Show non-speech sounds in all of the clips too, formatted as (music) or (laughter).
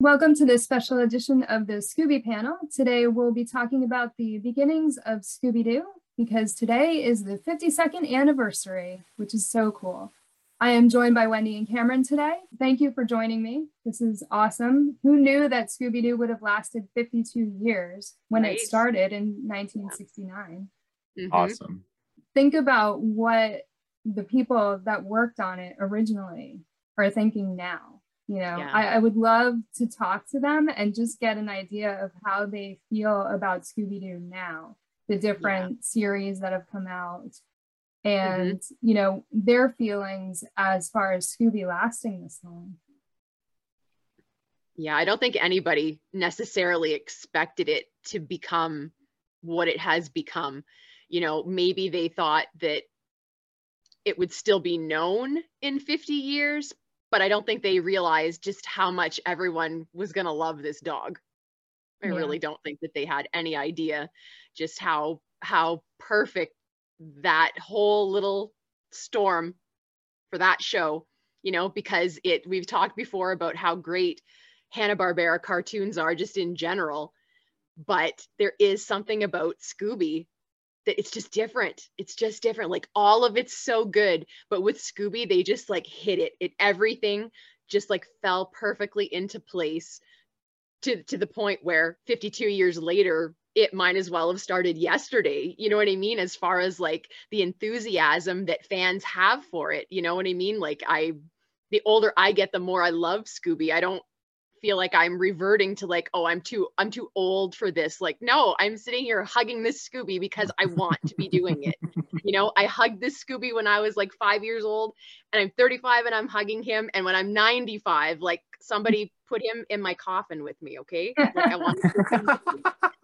Welcome to this special edition of the Scooby panel. Today we'll be talking about the beginnings of Scooby-Doo because today is the 52nd anniversary, which is so cool. I am joined by Wendy and Cameron today. Thank you for joining me. This is awesome. Who knew that Scooby-Doo would have lasted 52 years when right. it started in 1969? Mm-hmm. Awesome. Think about what the people that worked on it originally are thinking now you know yeah. I, I, would love to talk to them and just get an idea of how they feel about scooby-doo now the different yeah. series that have come out and mm-hmm. you know their feelings as far as scooby lasting this long yeah i don't think anybody necessarily expected it to become what it has become you know maybe they thought that it would still be known in 50 years but I don't think they realized just how much everyone was going to love this dog. I yeah. really don't think that they had any idea just how how perfect that whole little storm for that show, you know, because it we've talked before about how great Hanna-Barbera cartoons are just in general, but there is something about Scooby that it's just different. It's just different. Like all of it's so good, but with Scooby, they just like hit it. It everything just like fell perfectly into place to to the point where 52 years later it might as well have started yesterday you know what i mean as far as like the enthusiasm that fans have for it you know what i mean like i the older i get the more i love scooby i don't feel like I'm reverting to like, oh, I'm too I'm too old for this. Like, no, I'm sitting here hugging this Scooby because I want to be doing it. (laughs) you know, I hugged this Scooby when I was like 5 years old and I'm 35 and I'm hugging him and when I'm 95, like somebody put him in my coffin with me, okay? Like I want to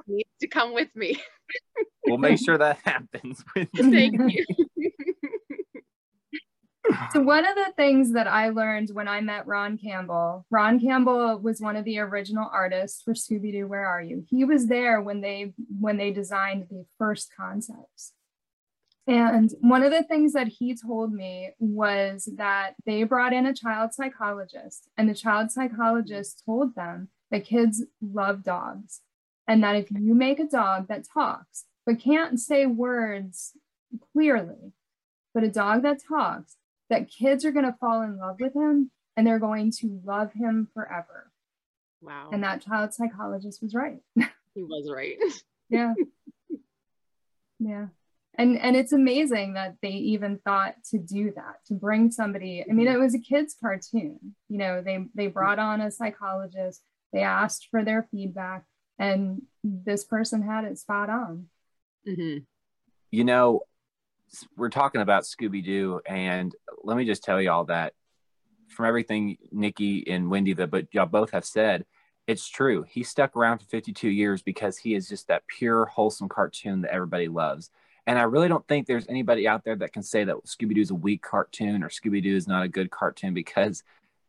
needs to come with me. we'll make sure that happens. (laughs) Thank you so one of the things that I learned when I met Ron Campbell, Ron Campbell was one of the original artists for Scooby Doo. Where are you? He was there when they when they designed the first concepts. And one of the things that he told me was that they brought in a child psychologist, and the child psychologist told them that kids love dogs, and that if you make a dog that talks but can't say words clearly, but a dog that talks, that kids are going to fall in love with him and they're going to love him forever. Wow. And that child psychologist was right. (laughs) he was right. yeah. Yeah. And and it's amazing that they even thought to do that, to bring somebody. I mean, it was a kids cartoon. You know, they they brought on a psychologist, they asked for their feedback, and this person had it spot on. Mm-hmm. You know, we're talking about Scooby Doo, and let me just tell y'all that from everything Nikki and Wendy, that but y'all both have said, it's true. He stuck around for 52 years because he is just that pure, wholesome cartoon that everybody loves. And I really don't think there's anybody out there that can say that Scooby Doo is a weak cartoon or Scooby Doo is not a good cartoon because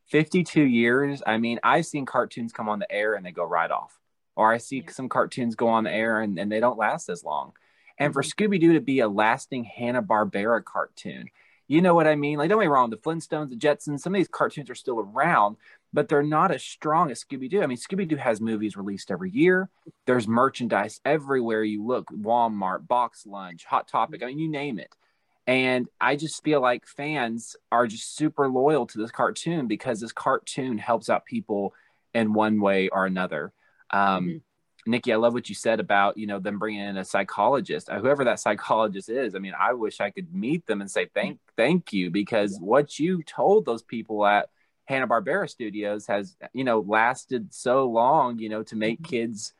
52 years, I mean, I've seen cartoons come on the air and they go right off. Or I see some cartoons go on the air and, and they don't last as long and for mm-hmm. Scooby Doo to be a lasting Hanna Barbera cartoon. You know what I mean? Like, don't get me wrong, the Flintstones, the Jetsons, some of these cartoons are still around, but they're not as strong as Scooby Doo. I mean, Scooby Doo has movies released every year. There's merchandise everywhere you look Walmart, Box Lunch, Hot Topic, I mean, you name it. And I just feel like fans are just super loyal to this cartoon because this cartoon helps out people in one way or another. Um, mm-hmm. Nikki, I love what you said about you know them bringing in a psychologist, uh, whoever that (laughs) psychologist is. I mean, I wish I could meet them and say thank thank you because what you told those people at Hanna Barbera Studios has you know lasted so long. You know to make mm-hmm. kids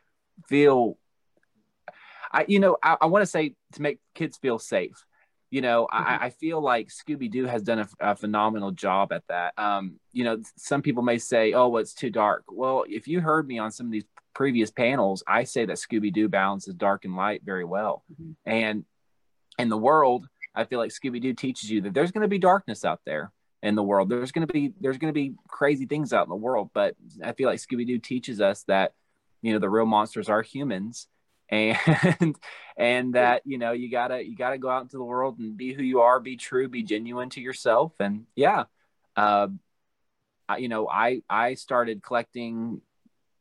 feel. I you know I, I want to say to make kids feel safe. You know, mm-hmm. I, I, feel like Scooby Doo has done a, a, phenomenal job at that. Um, you know, some people may say, "Oh, well, it's too dark." Well, if you heard me on some of these previous panels, I say that Scooby Doo balances dark and light very well. Mm-hmm. And in the world, I feel like Scooby Doo teaches you that there's going to be darkness out there in the world. There's going to be there's going to be crazy things out in the world, but I feel like Scooby Doo teaches us that you know the real monsters are humans (laughs) and and that you know you gotta you gotta go out into the world and be who you are be true be genuine to yourself and yeah uh, I, you know i i started collecting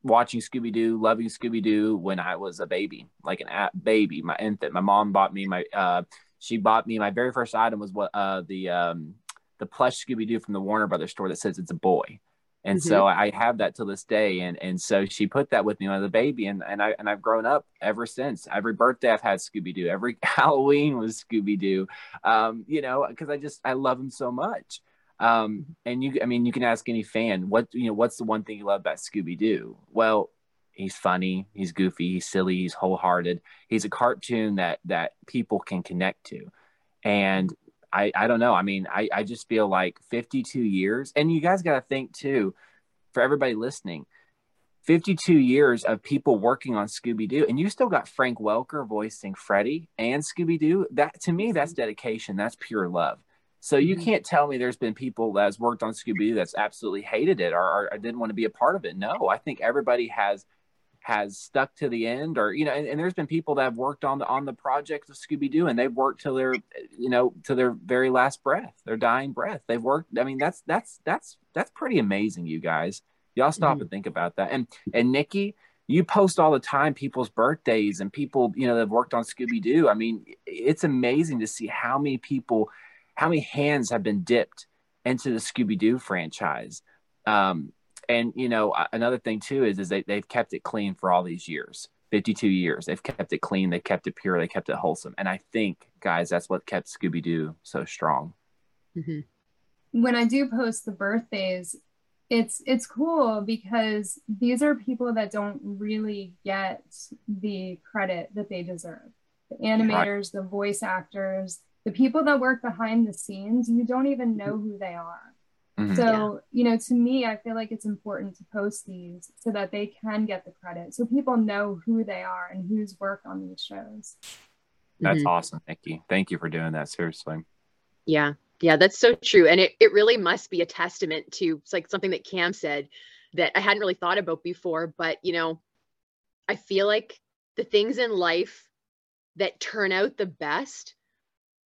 watching Scooby Doo, loving Scooby Doo when I was a baby, like an a- baby, my infant. My mom bought me my, uh, she bought me my very first item was what, uh, the, um, the plush Scooby Doo from the Warner Brothers store that says it's a boy. And mm-hmm. so I have that to this day. And, and so she put that with me when I was a baby. And, and I, and I've grown up ever since every birthday I've had Scooby Doo, every (laughs) Halloween was Scooby Doo, um, you know, cause I just, I love him so much. Um, and you, I mean, you can ask any fan what, you know, what's the one thing you love about Scooby Doo? Well, he's funny, he's goofy, he's silly, he's wholehearted. He's a cartoon that, that people can connect to. And I, I don't know. I mean, I, I just feel like 52 years, and you guys got to think too, for everybody listening, 52 years of people working on Scooby Doo, and you still got Frank Welker voicing Freddy and Scooby Doo. That to me, that's dedication. That's pure love. So you mm-hmm. can't tell me there's been people that's worked on Scooby Doo that's absolutely hated it or, or, didn't want to be a part of it. No, I think everybody has has stuck to the end, or you know, and, and there's been people that have worked on the on the project of Scooby Doo and they've worked till their you know to their very last breath, their dying breath. They've worked. I mean, that's that's that's that's pretty amazing, you guys. Y'all stop mm-hmm. and think about that. And and Nikki, you post all the time people's birthdays and people you know that have worked on Scooby Doo. I mean, it's amazing to see how many people how many hands have been dipped into the Scooby Doo franchise. Um, and you know, another thing too is is they they've kept it clean for all these years, fifty two years. They've kept it clean. They kept it pure. They kept it wholesome. And I think, guys, that's what kept Scooby Doo so strong. Mm-hmm. When I do post the birthdays, it's it's cool because these are people that don't really get the credit that they deserve. The animators, right. the voice actors, the people that work behind the scenes, you don't even know who they are. Mm-hmm. So, yeah. you know, to me, I feel like it's important to post these so that they can get the credit. So people know who they are and who's worked on these shows. That's mm-hmm. awesome. Thank you. Thank you for doing that. Seriously. Yeah. Yeah, that's so true. And it, it really must be a testament to it's like something that Cam said that I hadn't really thought about before. But, you know, I feel like the things in life that turn out the best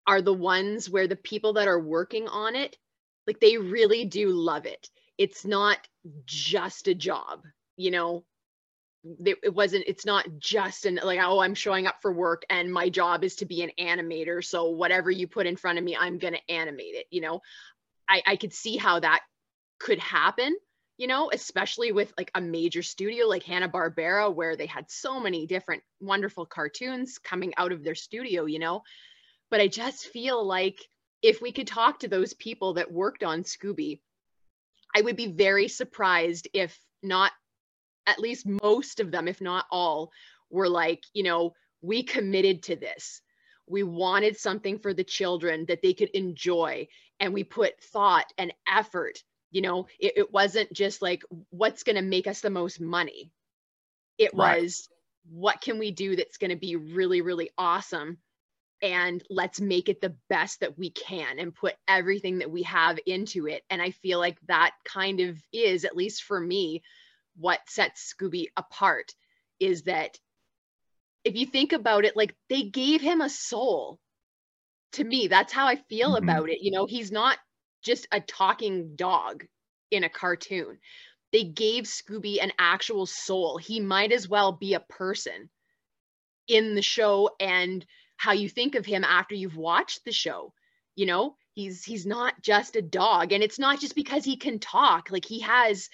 are the ones where the people that are working on it like they really do love it. It's not just a job you know? It wasn't it's not just an like oh i'm showing up for work and my job is to be an animator so whatever you put in front of me i'm going to animate it you know? I i could see how that could happen you know? Especially with like a major studio like hanna-barbera where they had so many different wonderful cartoons coming out of their studio you know but I just feel like if we could talk to those people that worked on Scooby, I would be very surprised if not at least most of them, if not all, were like, you know, we committed to this. We wanted something for the children that they could enjoy. And we put thought and effort. You know, it, it wasn't just like, what's going to make us the most money? It right. was, what can we do that's going to be really, really awesome and let's make it the best that we can and put everything that we have into it. And I feel like that kind of is, at least for me, what sets Scooby apart is that if you think about it, like they gave him a soul. To me, that's how I feel mm-hmm. about it. You know, he's not just a talking dog in a cartoon. They gave Scooby an actual soul. He might as well be a person in the show and how you think of him after you've watched the show. You know he's he's not just a dog and it's not just because he can talk like he has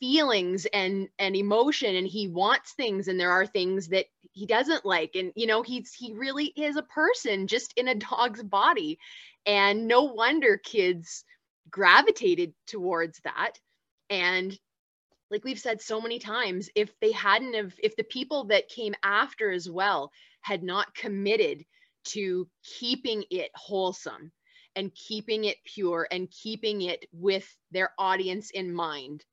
feelings and and emotion and he wants things and there are things that he doesn't like and you know he's he really is a person just in a dog's body and no wonder kids gravitated towards that. And like we've said so many times if they hadn't have if the people that came after as well had not committed to keeping it wholesome and keeping it pure and keeping it with their audience in mind,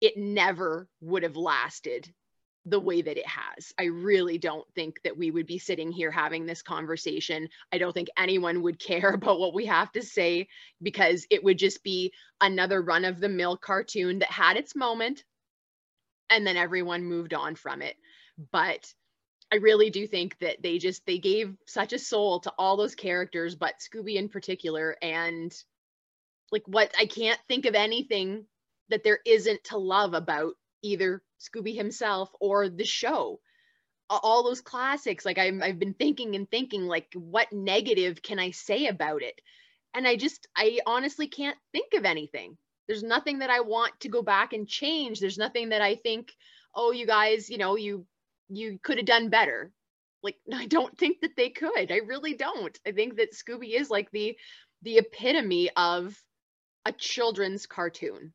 it never would have lasted the way that it has. I really don't think that we would be sitting here having this conversation. I don't think anyone would care (laughs) about what we have to say because it would just be another run of the mill cartoon that had its moment and then everyone moved on from it. But I really do think that they just they gave such a soul to all those characters, but Scooby in particular, and like what I can't think of anything that there isn't to love about either Scooby himself or the show. All those classics, like I'm, I've been thinking and thinking, like, what negative can I say about it? And I just, I honestly can't think of anything. There's nothing that I want to go back and change. There's nothing that I think, oh, you guys, you know, you you could have done better. Like (laughs) I don't think that they could. I really don't. I think that Scooby is like the the epitome of a children's cartoon.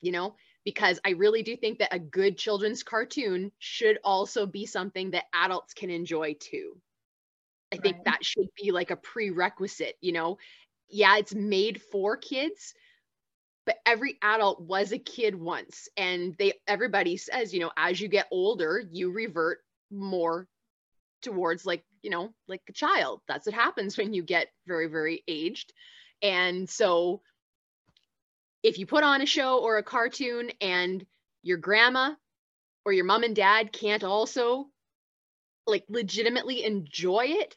You know, because I really do think that a good children's cartoon should also be something that adults can enjoy too. I right. think that should be like a prerequisite, you know. Yeah, it's made for kids, but every adult was a kid once and they everybody says you know as you get older you revert more towards like you know like a child. That's what happens when you get very very aged. And so if you put on a show or a cartoon and your grandma or your mom and dad can't also like legitimately enjoy it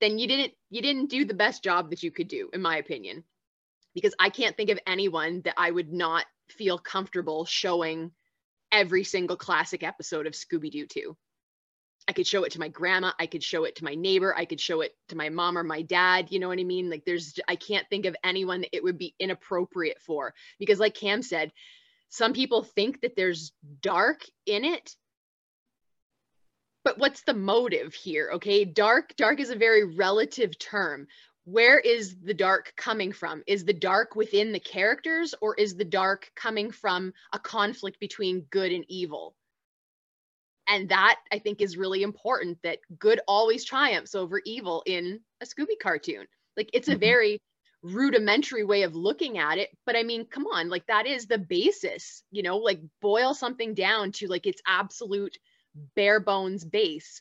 then you didn't you didn't do the best job that you could do in my opinion because I can't think of anyone that I would not feel comfortable showing every single classic episode of Scooby Doo to. I could show it to my grandma, I could show it to my neighbor, I could show it to my mom or my dad, you know what I mean? Like there's I can't think of anyone that it would be inappropriate for because like Cam said, some people think that there's dark in it. But what's the motive here? Okay, dark dark is a very relative term where is the dark coming from? Is the dark within the characters or is the dark coming from a conflict between good and evil? And that I think is really important that good always triumphs over evil in a Scooby cartoon. Like it's a mm-hmm. very rudimentary way of looking at it, but I mean, come on, like that is the basis, you know, like boil something down to like its absolute bare bones base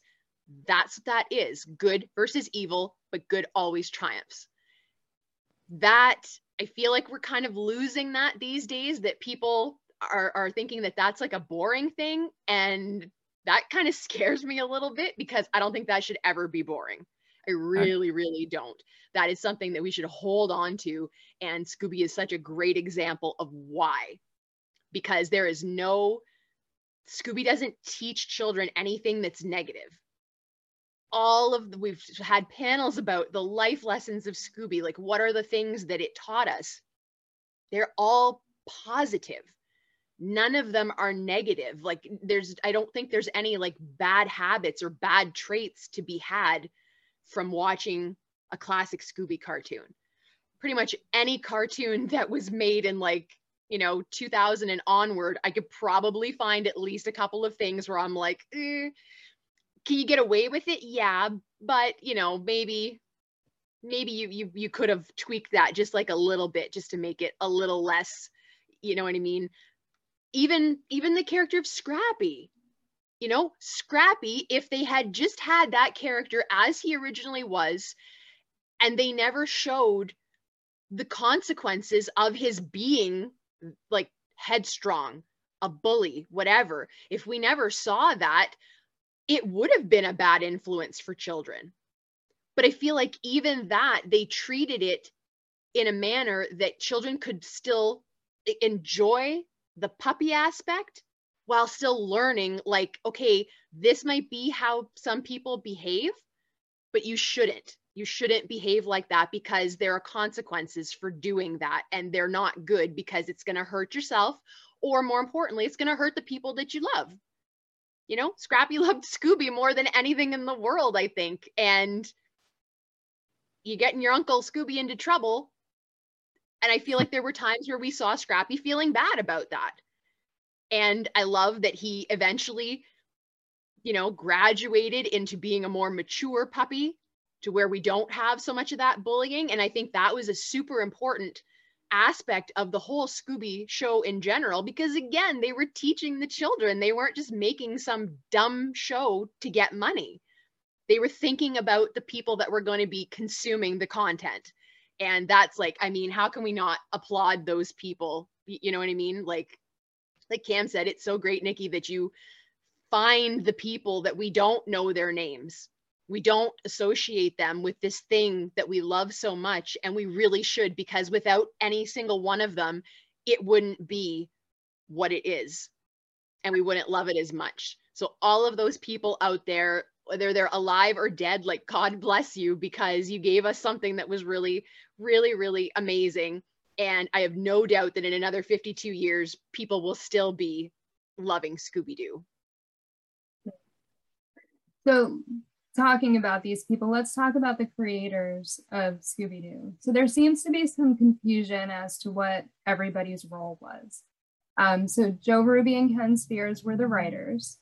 that's what that is good versus evil, but good always triumphs. That I feel like we're kind of losing that these days, that people are, are thinking that that's like a boring thing. And that kind of (laughs) scares me a little bit because I don't think that should ever be boring. I really, really don't. That is something that we should hold on to. And Scooby is such a great example of why. Because there is no, Scooby doesn't teach children anything that's negative all of the, we've had panels about the life lessons of Scooby, like what are the things that it taught us? They're all positive. None of them are negative. Like there's I don't think there's any like bad habits or bad traits to be had from watching a classic Scooby cartoon. Pretty much any cartoon (laughs) that was made in like you know 2000 and onward i could probably find at least a couple of things where i'm like eh, can you get away with it? Yeah, but you know, maybe maybe you you you could have tweaked that just like a little bit just to make it a little less, you know what I mean? Even even the character of Scrappy. You know, Scrappy, if they had just had that character as he originally was, and they never showed the consequences of his being like headstrong, a bully, whatever. If we never saw that, it would have been a bad influence for children. But I feel like even that, they treated it in a manner that children could still enjoy the puppy aspect while still learning, like, okay, this might be how some people behave, but you shouldn't. You shouldn't behave like that because there are consequences for doing that. And they're not good because it's going to hurt yourself. Or more importantly, it's going to hurt the people that you love you know, Scrappy (laughs) loved Scooby more than anything in the world, I think. And you getting your uncle Scooby into trouble. And I feel like there were times where we saw Scrappy feeling bad about that. And I love that he eventually, you know, graduated into being a more mature puppy to where we don't have so much of that bullying. And I think that was a super important aspect of the whole Scooby show in general because again, they were teaching the children. They weren't just making some dumb show to get money. They were thinking about the people that were going to be consuming the content. And that's like, I mean, how can we not applaud those people? You know what I mean? Like like Cam said, it's so great, Nikki, that you find the people that we don't know their names we don't associate them with this thing that we love so much and we really should because without any single one of them it wouldn't be what it is and we wouldn't love it as much. So all of those people out there, whether they're alive or dead, like God bless you because you gave us something that was really, really, really amazing. And I have no doubt that in another 52 years, people will still be loving Scooby Doo. So, talking about these people, let's talk about the creators of Scooby Doo. So, there seems to be some confusion as to what everybody's role was. Um, so, Joe Ruby and Ken Spears were the writers.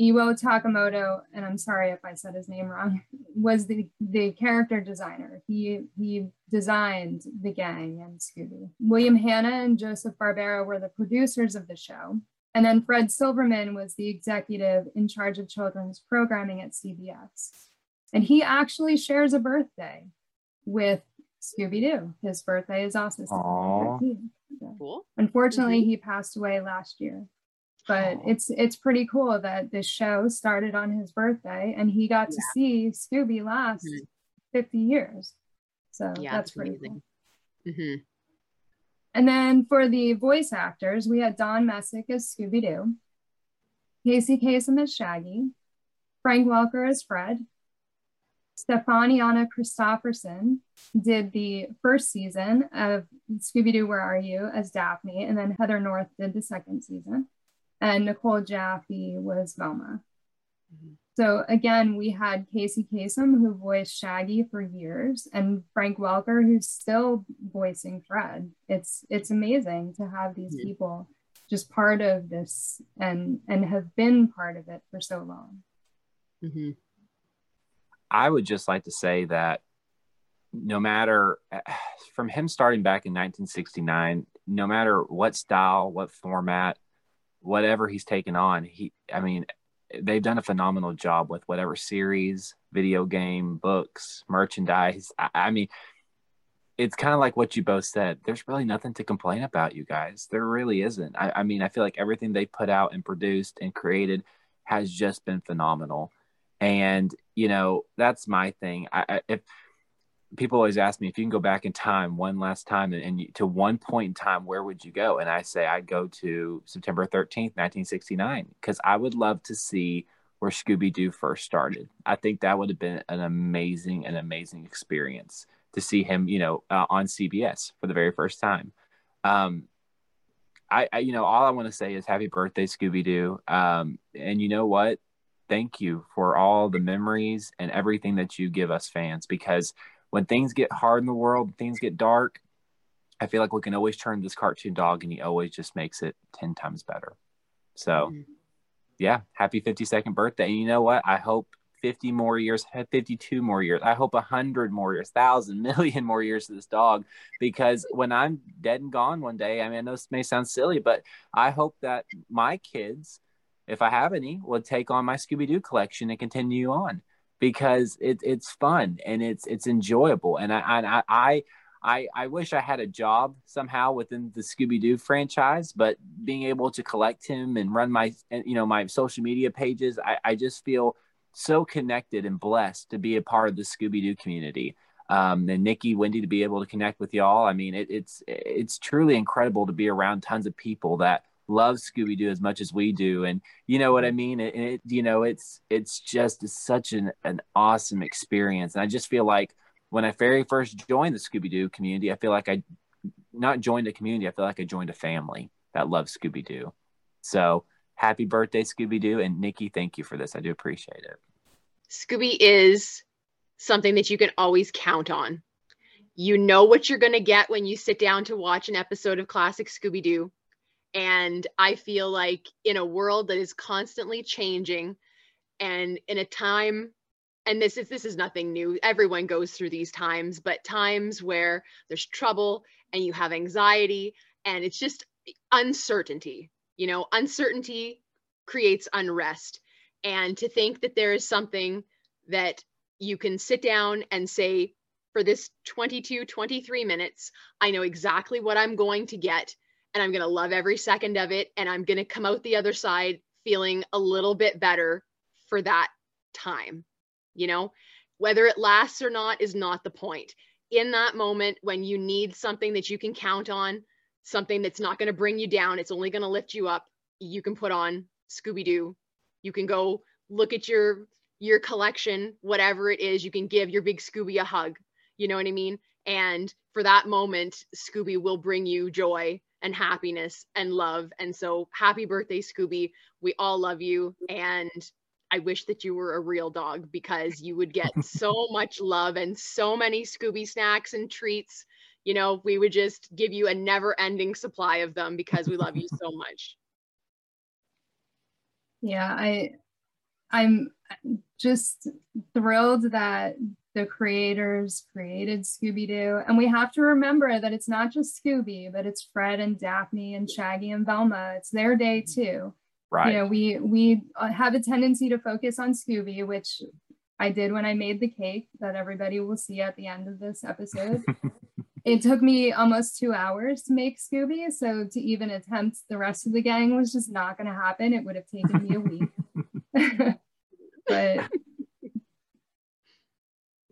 Iwo Takamoto, and I'm sorry if I said his name wrong, (laughs) was the, the character designer. He he designed the gang and Scooby. William Hanna and Joseph Barbera were the producers of the show. And then Fred Silverman was the executive in charge of children's programming at CBS. And he actually shares a birthday with Scooby Doo. His birthday is also September 13th. Cool. Unfortunately, mm-hmm. he passed away last year but it's it's pretty cool that this show started on his birthday and he got yeah. to see Scooby last mm-hmm. 50 years. So yeah, that's, that's pretty amazing. cool. Mm-hmm. And then for the voice actors, we had Don Messick as Scooby Doo, Casey Kasem as Shaggy, Frank Welker as Fred, Stefanianna Christopherson did the first season of Scooby Doo Where Are You as Daphne, and then Heather North did the second season and Nicole Jaffe was Velma. Mm-hmm. So again, we had Casey Kasem, who voiced Shaggy for years, and Frank Welker, who's still voicing Fred. It's it's amazing to have these mm-hmm. people just part of this and and have been part of it for so long. Mm-hmm. I would just like to say that no matter (sighs) from him starting back in 1969, no matter what style, what format, whatever he's taken on, he I mean, they've done a phenomenal job with whatever series, video game, books, merchandise. I, I mean, it's kind of like what you both said. There's really nothing to complain about, you guys. There really isn't. I, I mean, I feel like everything they put out and produced and created has just been phenomenal. And you know, that's my thing. I, I if people always ask me if you can go back in time one last time and, and, to one point in time where would you go? And i say i'd go to september 13th 1969 because i would love to see where scooby-doo first started i think that would have been an amazing an amazing experience to see him you know uh, on cbs for the very first time. Um, I, I, you know all i want to say is happy birthday scooby-doo. Um, and you know what? Thank you for all the memories and everything that you give us fans because when things get hard in the world, things get dark, I feel like we can always turn this cartoon dog and he always just makes it 10 times better. So, mm-hmm. yeah, happy 52nd birthday. And you know what? I hope 50 more years, 52 more years. I hope 100 more years, 1,000, (laughs) million more years to this dog. Because when I'm dead and gone one day, I mean, I know this may sound silly, but I hope that my kids, if I have any, will take on my Scooby Doo collection and continue on because it, it's fun and it's it's enjoyable. And I I I I, I wish I had a job somehow within the Scooby Doo franchise, but being able to collect him and run my you know my social media pages, I, I just feel so connected and blessed to be a part of the Scooby Doo community. Um, and Nikki, Wendy, to be able to connect with y'all. I mean, it, it's it's truly incredible to be around tons of people that love Scooby Doo as much as we do, and you know what I mean. It, it you know it's it's just such an an awesome experience, and I just feel like when I very first joined the Scooby Doo community, I feel like I not joined a community. I feel like I joined a family that loves Scooby Doo. So happy birthday, Scooby Doo, and Nikki, thank you for this. I do appreciate it. Scooby is something that you can always count on. You know what you're going to get when you sit down to watch an episode of classic Scooby Doo. And I feel like in a world that is constantly changing and in a time and this is this is nothing new. Everyone goes through these times but times where there's trouble and you have anxiety and it's just uncertainty you know uncertainty creates unrest. And to think that there is something that you can sit down and say for this 22 23 minutes i know exactly what i'm going to get and I'm going to love every second of it. And I'm going to come out the other side feeling a little bit better for that time. You know, whether it lasts or not is not the point. In that moment, when you need something that you can count on, something that's not going to bring you down. It's only going to lift you up. You can put on Scooby Doo. You can go look at your your collection, whatever it is. You can give your big Scooby a hug. You know what I mean? And for that moment, Scooby will bring you joy and happiness and love. And so, happy birthday, Scooby. We all love you. And I wish that you were a real dog because you would get (laughs) so much love and so many Scooby snacks and treats. You know, we would just give you a never ending supply of them because we love you so (laughs) much. Yeah, I I'm just thrilled that the creators created Scooby Doo. And we have to remember that it's not just Scooby, but it's Fred and Daphne and Shaggy and Velma. It's their day too. Right. You know, we we have a tendency to focus on Scooby, which I did when I made the cake that everybody will see at the end of this episode. (laughs) it took me almost two hours to make Scooby. So to even attempt the rest of the gang was just not going to happen. It would have taken me a week. (laughs) (laughs) but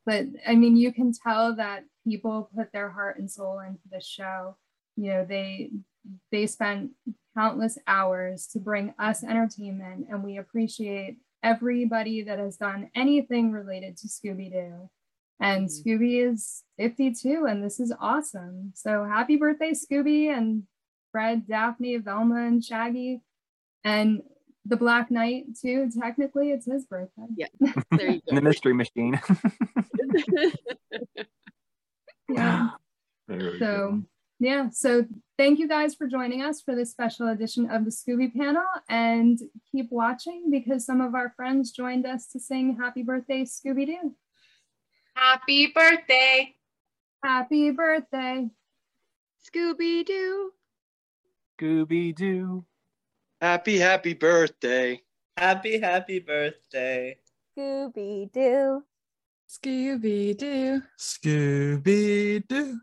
but I mean, you can tell that people put their heart and soul into the show. You know, they they spent countless hours to bring us entertainment, and we appreciate everybody that has done anything related to Scooby Doo. And mm-hmm. Scooby is 52, and this is awesome. So happy birthday, Scooby, and Fred, Daphne, Velma, and Shaggy. And the Black Knight too. Technically, it's his birthday. Yeah, there you go. (laughs) the Mystery Machine. (laughs) (laughs) yeah. So yeah, so thank you guys for joining us for this special edition of the Scooby panel, and keep watching because some of our friends joined us to sing "Happy Birthday, Scooby Doo." Happy birthday! Happy birthday, Scooby Doo! Scooby Doo! Happy, happy birthday. Happy, happy birthday. Scooby Doo. Scooby Doo. Scooby Doo.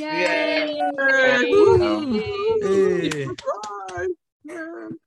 Yay! Yay. Yay. Yay.